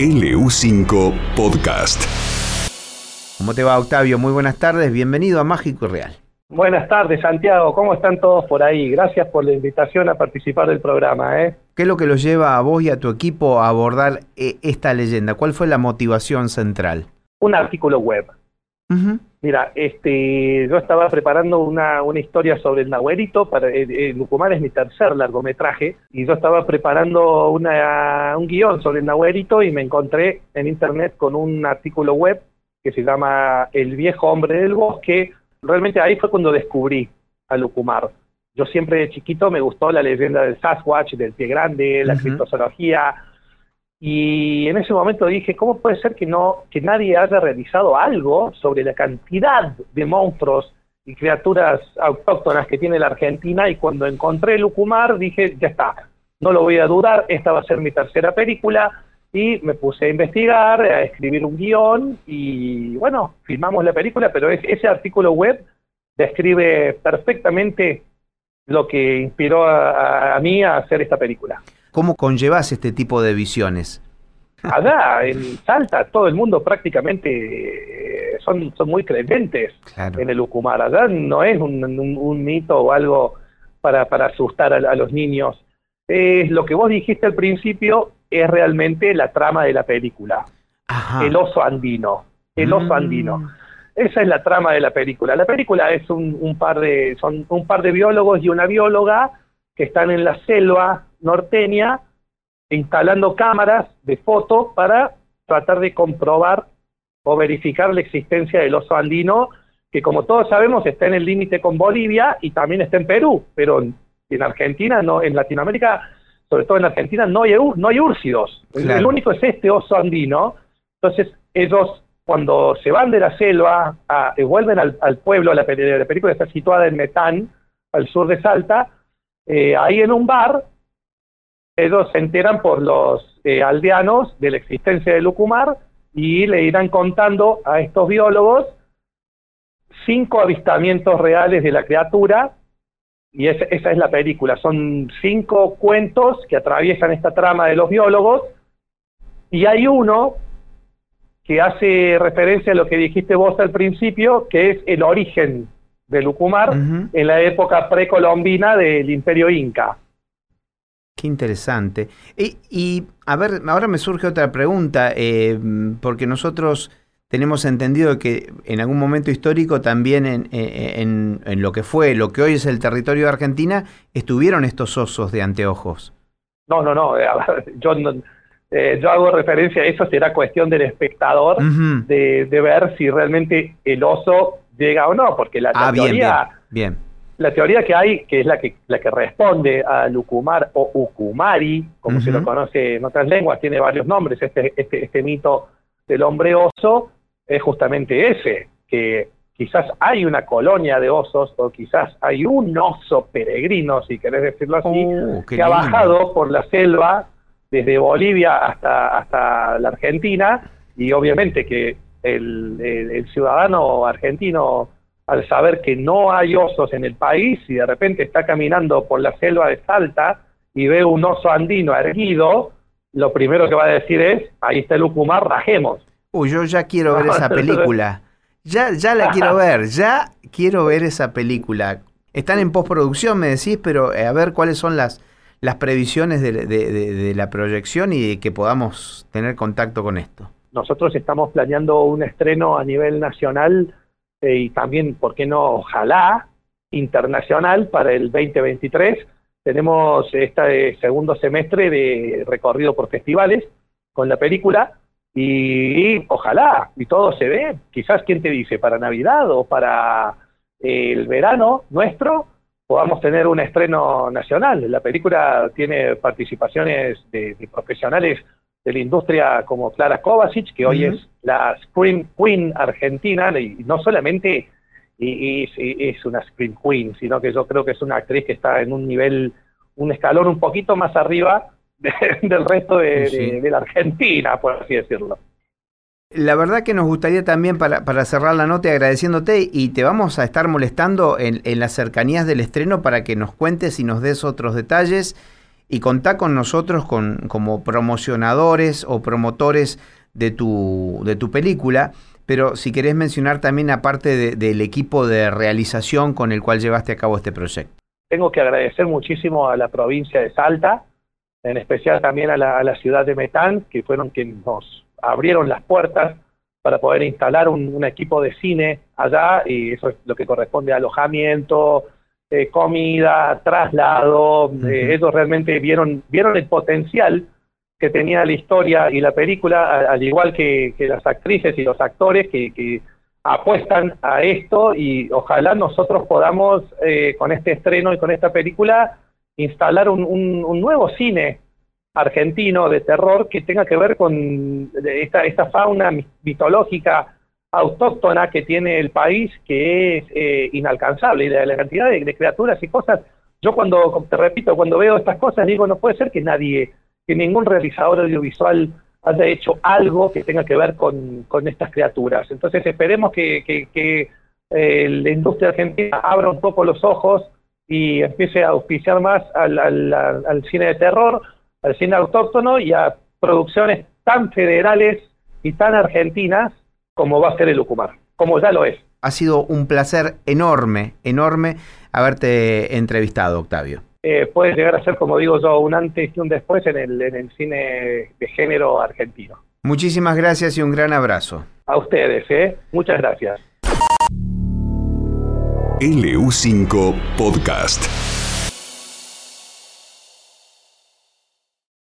LU5 Podcast. ¿Cómo te va, Octavio? Muy buenas tardes. Bienvenido a Mágico y Real. Buenas tardes, Santiago. ¿Cómo están todos por ahí? Gracias por la invitación a participar del programa. ¿eh? ¿Qué es lo que los lleva a vos y a tu equipo a abordar eh, esta leyenda? ¿Cuál fue la motivación central? Un artículo web. Mira, este, yo estaba preparando una, una historia sobre el Nahuelito, para, el, Lucumar es mi tercer largometraje, y yo estaba preparando una, un guion sobre el Nahuelito y me encontré en internet con un artículo web que se llama El viejo hombre del bosque. Realmente ahí fue cuando descubrí a Lucumar. Yo siempre de chiquito me gustó la leyenda del Sasquatch, del pie grande, la criptozoología, y en ese momento dije, ¿cómo puede ser que no que nadie haya realizado algo sobre la cantidad de monstruos y criaturas autóctonas que tiene la Argentina? Y cuando encontré Lucumar dije, ya está, no lo voy a dudar, esta va a ser mi tercera película. Y me puse a investigar, a escribir un guion y bueno, filmamos la película, pero ese artículo web describe perfectamente lo que inspiró a mí a hacer esta película. ¿Cómo conllevas este tipo de visiones? Allá, en Salta, todo el mundo prácticamente eh, son, son muy creyentes en el Ucumar. Allá no es un, mito o algo para, para asustar a, los niños. Es lo que vos dijiste al principio es realmente la trama de la película. El oso andino. El oso mm. andino. Esa es la trama de la película. La película es un, un, par de, son un par de biólogos y una bióloga que están en la selva norteña instalando cámaras de foto para tratar de comprobar o verificar la existencia del oso andino, que como todos sabemos está en el límite con Bolivia y también está en Perú, pero en Argentina, no, en Latinoamérica, sobre todo en Argentina, no hay, no hay úrsidos. El único es este oso andino. Entonces, ellos cuando se van de la selva, a, eh, vuelven al, pueblo, la, la película está situada en Metán, al sur de Salta, eh, ahí en un bar ellos se enteran por los eh, aldeanos de la existencia de Lucumar y le irán contando a estos biólogos cinco avistamientos reales de la criatura, y esa, es la película, son cinco cuentos que atraviesan esta trama de los biólogos, y hay uno que hace referencia a lo que dijiste vos al principio, que es el origen de Lucumar en la época precolombina del imperio inca. Qué interesante. Y, a ver, ahora me surge otra pregunta, eh, porque nosotros tenemos entendido que en algún momento histórico también en, lo que fue, lo que hoy es el territorio de Argentina, estuvieron estos osos de anteojos. No, no, no, yo, eh, yo hago referencia a eso, será cuestión del espectador de, ver si realmente el oso llega o no, porque la ah, teoría... bien la teoría que hay, que es la que, la que responde a Lucumar o Ukumari, como se lo conoce en otras lenguas, tiene varios nombres, este, este, este mito del hombre oso, es justamente ese, que quizás hay una colonia de osos o quizás hay un oso peregrino, si querés decirlo así, oh, que ha bajado por la selva desde Bolivia hasta, hasta la Argentina y obviamente que el ciudadano argentino al saber que no hay osos en el país y de repente está caminando por la selva de Salta y ve un oso andino erguido, lo primero que va a decir es, ahí está el Ucumar, rajemos. Uy, yo ya quiero ver esa película. Ya, ya la quiero ver, ya quiero ver esa película. Están en postproducción, me decís, pero eh, a ver cuáles son las, las previsiones de, de, la proyección y que podamos tener contacto con esto. Nosotros estamos planeando un estreno a nivel nacional eh, y también, ¿por qué no? Ojalá, internacional para el 2023. Tenemos este segundo semestre de recorrido por festivales con la película y, ojalá, y todo se ve, quizás, ¿quién te dice? Para Navidad o para el verano nuestro, podamos tener un estreno nacional. La película tiene participaciones de profesionales de la industria como Clara Kovacic, que hoy es la Scream Queen argentina, y no solamente es, una Scream Queen, sino que yo creo que es una actriz que está en un nivel, un escalón un poquito más arriba del resto de, la Argentina, por así decirlo. La verdad que nos gustaría también para, para, cerrar la nota agradeciéndote y te vamos a estar molestando en, en las cercanías del estreno para que nos cuentes y nos des otros detalles y contá con nosotros con, como promocionadores o promotores de tu, de tu película. Pero si querés mencionar también aparte del equipo de realización con el cual llevaste a cabo este proyecto. Tengo que agradecer muchísimo a la provincia de Salta, en especial también a la, ciudad de Metán, que fueron quienes nos abrieron las puertas para poder instalar un, equipo de cine allá, y eso es lo que corresponde a alojamiento, eh, comida, traslado. Eh, ellos realmente vieron, vieron el potencial que tenía la historia y la película, al igual que, las actrices y los actores que, apuestan a esto y ojalá nosotros podamos, eh, con este estreno y con esta película, instalar un, nuevo cine argentino de terror que tenga que ver con esta, esta fauna mitológica autóctona que tiene el país que es eh, inalcanzable y la cantidad de, criaturas y cosas. Yo cuando, te repito, cuando veo estas cosas digo, no puede ser que nadie, que ningún realizador audiovisual haya hecho algo que tenga que ver con, estas criaturas. Entonces esperemos que, eh, la industria argentina abra un poco los ojos y empiece a auspiciar más al, al, cine de terror, al cine autóctono y a producciones tan federales y tan argentinas como va a ser el Ucumar, como ya lo es. Ha sido un placer enorme, enorme haberte entrevistado, Octavio. Eh, puede llegar a ser, como digo yo, un antes y un después en el, en el cine de género argentino. Muchísimas gracias y un gran abrazo. A ustedes, ¿eh? Muchas gracias. LU5 Podcast.